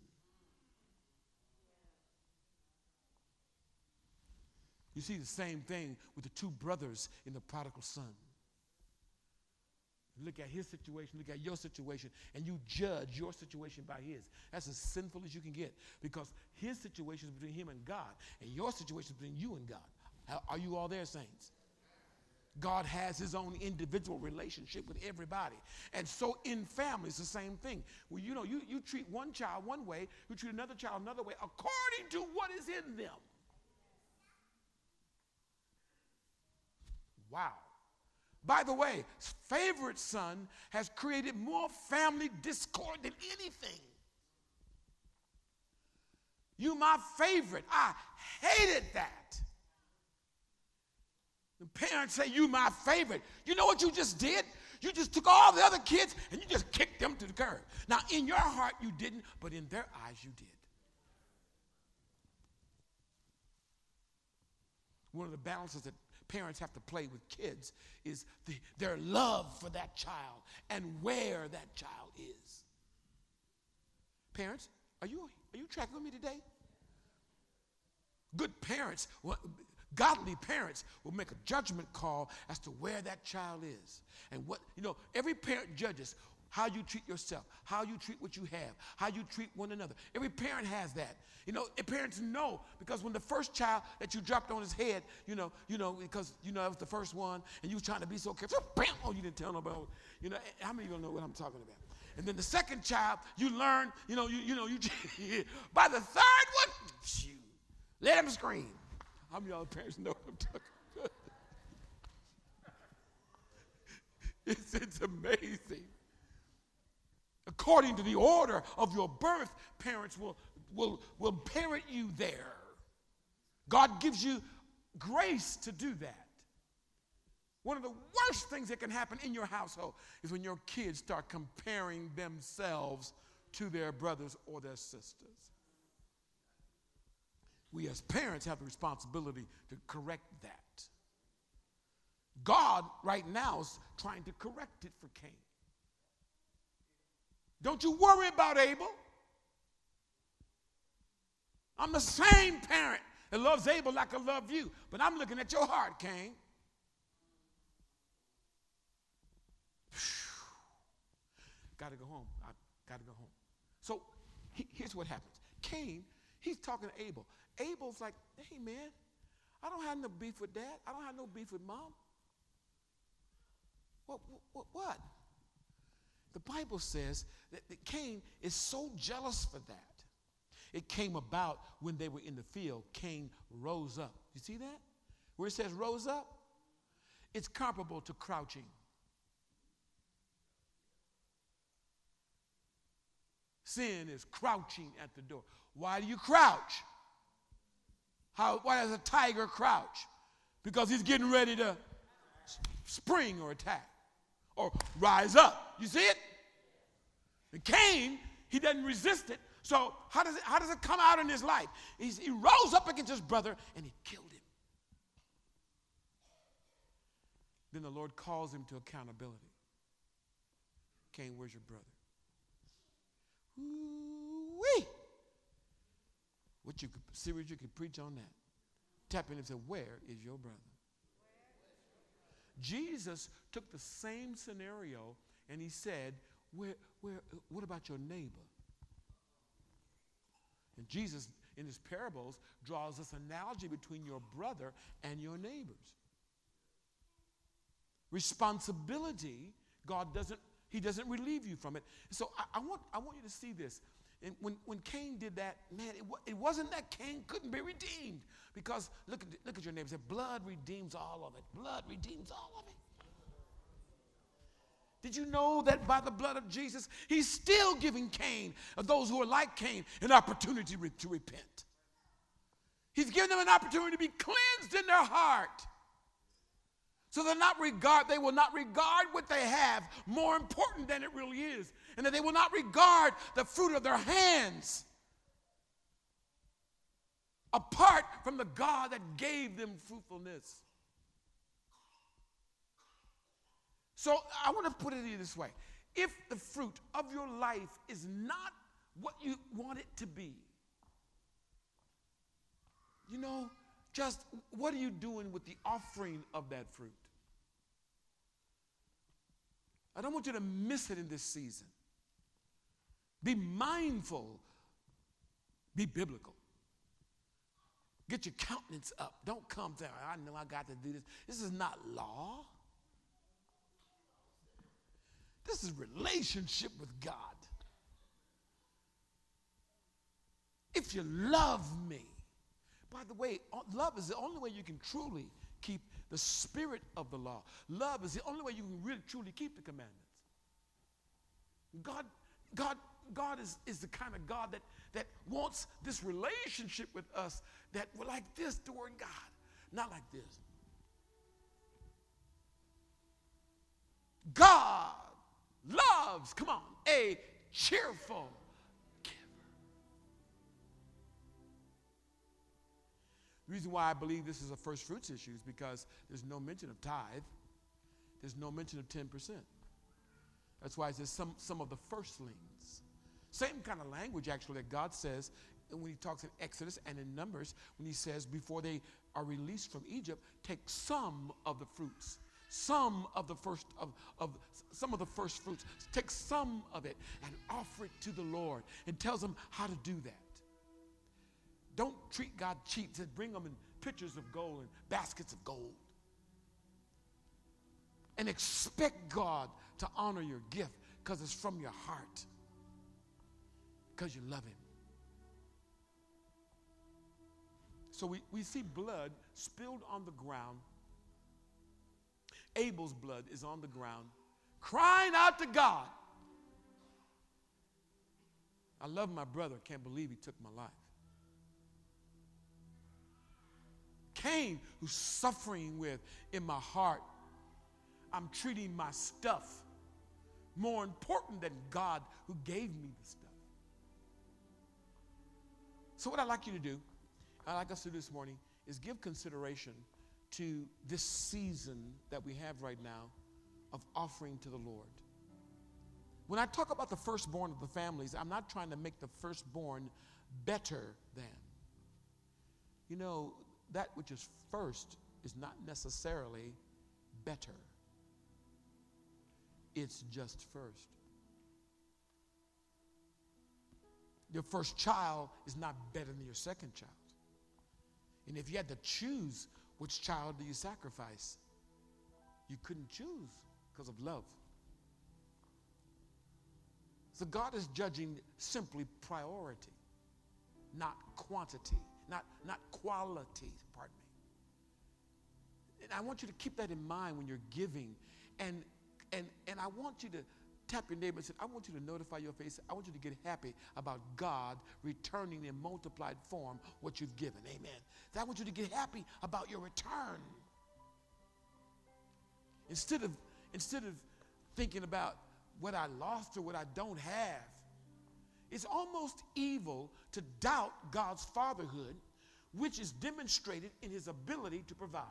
You see the same thing with the two brothers in the prodigal son. Look at his situation, look at your situation, and you judge your situation by his. That's as sinful as you can get because his situation is between him and God, and your situation is between you and God. Are you all there, saints? God has his own individual relationship with everybody. And so in families, the same thing. Well, you know, you, you treat one child one way, you treat another child another way, according to what is in them. Wow. By the way, favorite son has created more family discord than anything. You my favorite. I hated that. The parents say, You my favorite. You know what you just did? You just took all the other kids and you just kicked them to the curb. Now, in your heart, you didn't, but in their eyes, you did. One of the balances that parents have to play with kids is the, their love for that child and where that child is. Parents, are you, are you tracking with me today? Good parents, godly parents will make a judgment call as to where that child is. And what, you know, every parent judges how you treat yourself, how you treat what you have, how you treat one another. Every parent has that. You know, parents know because when the first child that you dropped on his head, you know, you know, because you know that was the first one, and you were trying to be so careful, bam, oh, you didn't tell nobody. You know, how many of you know what I'm talking about? And then the second child, you learn, you know, you, you know, you by the third one, shoot, let him scream. How many of y'all parents know what I'm talking about? it's, it's amazing. According to the order of your birth, parents will, will, will parent you there. God gives you grace to do that. One of the worst things that can happen in your household is when your kids start comparing themselves to their brothers or their sisters. We as parents have the responsibility to correct that. God, right now, is trying to correct it for Cain. Don't you worry about Abel. I'm the same parent that loves Abel like I love you, but I'm looking at your heart, Cain. Got to go home. I got to go home. So he, here's what happens Cain, he's talking to Abel. Abel's like, hey, man, I don't have no beef with dad. I don't have no beef with mom. What? What? what? The Bible says that, Cain is so jealous for that. It came about when they were in the field. Cain rose up. You see that? Where it says rose up, it's comparable to crouching. Sin is crouching at the door. Why do you crouch? How, why does a tiger crouch? Because he's getting ready to spring or attack or rise up. You see it? And Cain, he doesn't resist it. So how does it, how does it come out in his life? He's, he rose up against his brother and he killed him. Then the Lord calls him to accountability. Cain, where's your brother? Ooh-wee. What you series you could preach on that. Tap in and say, Where is your brother? Jesus took the same scenario and he said, where, where, What about your neighbor? And Jesus, in his parables, draws this analogy between your brother and your neighbors. Responsibility, God doesn't, He doesn't relieve you from it. So I, I want, I want you to see this. And when, when Cain did that, man, it, it wasn't that Cain couldn't be redeemed. Because look at, look at your neighbor. Blood redeems all of it. Blood redeems all of it. Did you know that by the blood of Jesus, he's still giving Cain, or those who are like Cain, an opportunity to repent? He's giving them an opportunity to be cleansed in their heart. So they'll not regard, they will not regard what they have more important than it really is and that they will not regard the fruit of their hands apart from the God that gave them fruitfulness. So I want to put it this way if the fruit of your life is not what you want it to be, you know, just what are you doing with the offering of that fruit? I don't want you to miss it in this season. Be mindful, be biblical. Get your countenance up. Don't come there. I know I got to do this. This is not law. This is relationship with God. If you love me, by the way, love is the only way you can truly keep the spirit of the law. Love is the only way you can really truly keep the commandments. God, God, God is, is the kind of God that, that wants this relationship with us that we're like this toward God, not like this. God loves, come on, a cheerful giver. The reason why I believe this is a first fruits issue is because there's no mention of tithe, there's no mention of 10%. That's why it says some, some of the firstlings. Same kind of language, actually, that God says when he talks in Exodus and in Numbers, when he says before they are released from Egypt, take some of the fruits, some of the first of, of some of the first fruits, take some of it and offer it to the Lord, and tells them how to do that. Don't treat God cheap. Said bring them in pitchers of gold and baskets of gold, and expect God to honor your gift because it's from your heart, because you love Him. So we, we see blood spilled on the ground. Abel's blood is on the ground, crying out to God. I love my brother, can't believe he took my life. Cain, who's suffering with in my heart, I'm treating my stuff more important than God who gave me the stuff. So, what I'd like you to do, I'd like us to do this morning, is give consideration to this season that we have right now of offering to the Lord. When I talk about the firstborn of the families, I'm not trying to make the firstborn better than. You know, that which is first is not necessarily better it's just first. Your first child is not better than your second child. And if you had to choose which child do you sacrifice, you couldn't choose because of love. So God is judging simply priority, not quantity, not, not quality, pardon me. And I want you to keep that in mind when you're giving. And and, and I want you to tap your neighbor and say, I want you to notify your face. I want you to get happy about God returning in multiplied form what you've given. Amen. I want you to get happy about your return. Instead of, instead of thinking about what I lost or what I don't have, it's almost evil to doubt God's fatherhood, which is demonstrated in his ability to provide.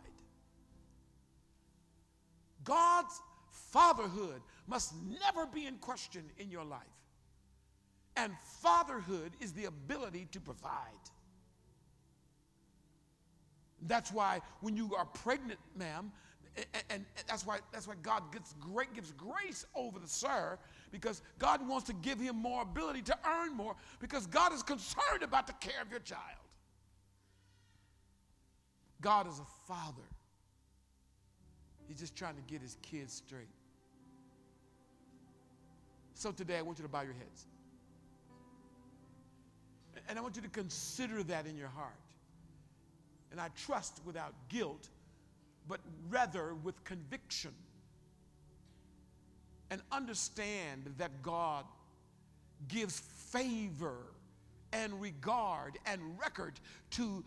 God's Fatherhood must never be in question in your life. And fatherhood is the ability to provide. That's why when you are pregnant, ma'am, and, and, that's why that's why God gets great gives grace over the sir because God wants to give him more ability to earn more because God is concerned about the care of your child. God is a father. He's just trying to get his kids straight. So today I want you to bow your heads. And I want you to consider that in your heart. And I trust without guilt, but rather with conviction. And understand that God gives favor and regard and record to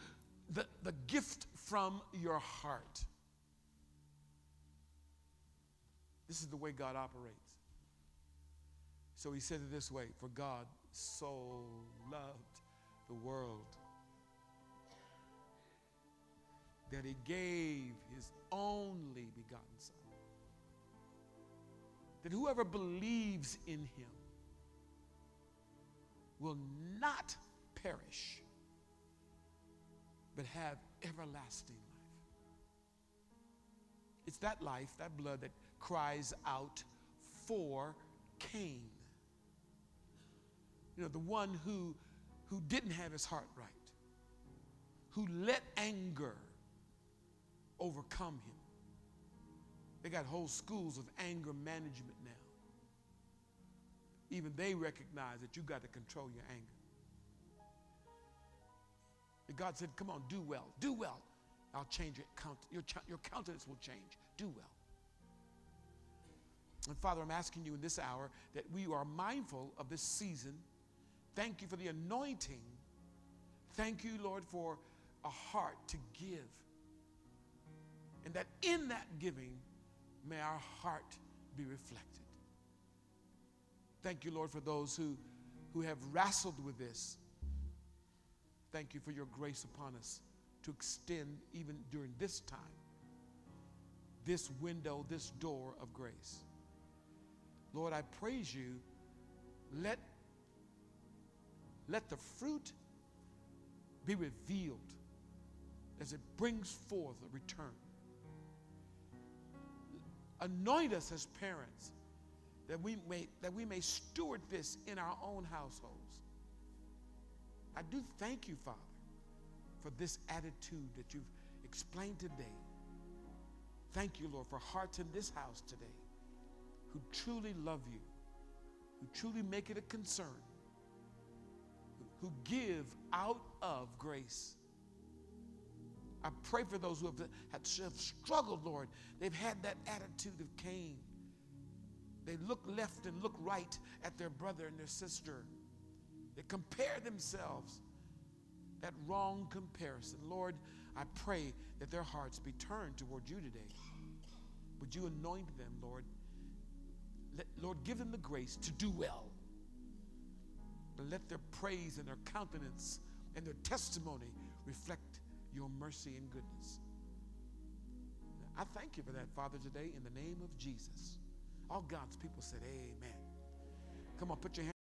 the, the gift from your heart. This is the way God operates. So he said it this way For God so loved the world that he gave his only begotten Son. That whoever believes in him will not perish, but have everlasting life. It's that life, that blood that cries out for Cain. You know, the one who, who didn't have his heart right, who let anger overcome him. They got whole schools of anger management now. Even they recognize that you got to control your anger. And God said, Come on, do well, do well. I'll change it. Your, your countenance will change. Do well. And Father, I'm asking you in this hour that we are mindful of this season. Thank you for the anointing. Thank you, Lord, for a heart to give. And that in that giving, may our heart be reflected. Thank you, Lord, for those who, who have wrestled with this. Thank you for your grace upon us to extend, even during this time, this window, this door of grace. Lord, I praise you. Let, let the fruit be revealed as it brings forth a return. Anoint us as parents that we may, that we may steward this in our own households. I do thank you, Father, for this attitude that you've explained today. Thank you, Lord, for hearts in this house today who truly love you, who truly make it a concern, who give out of grace. I pray for those who have, have struggled, Lord. They've had that attitude of Cain. They look left and look right at their brother and their sister. They compare themselves. That wrong comparison. Lord, I pray that their hearts be turned toward you today. Would you anoint them, Lord? Let, Lord, give them the grace to do well. But let their praise and their countenance and their testimony reflect your mercy and goodness. I thank you for that, Father, today in the name of Jesus. All God's people said, Amen. Come on, put your hand.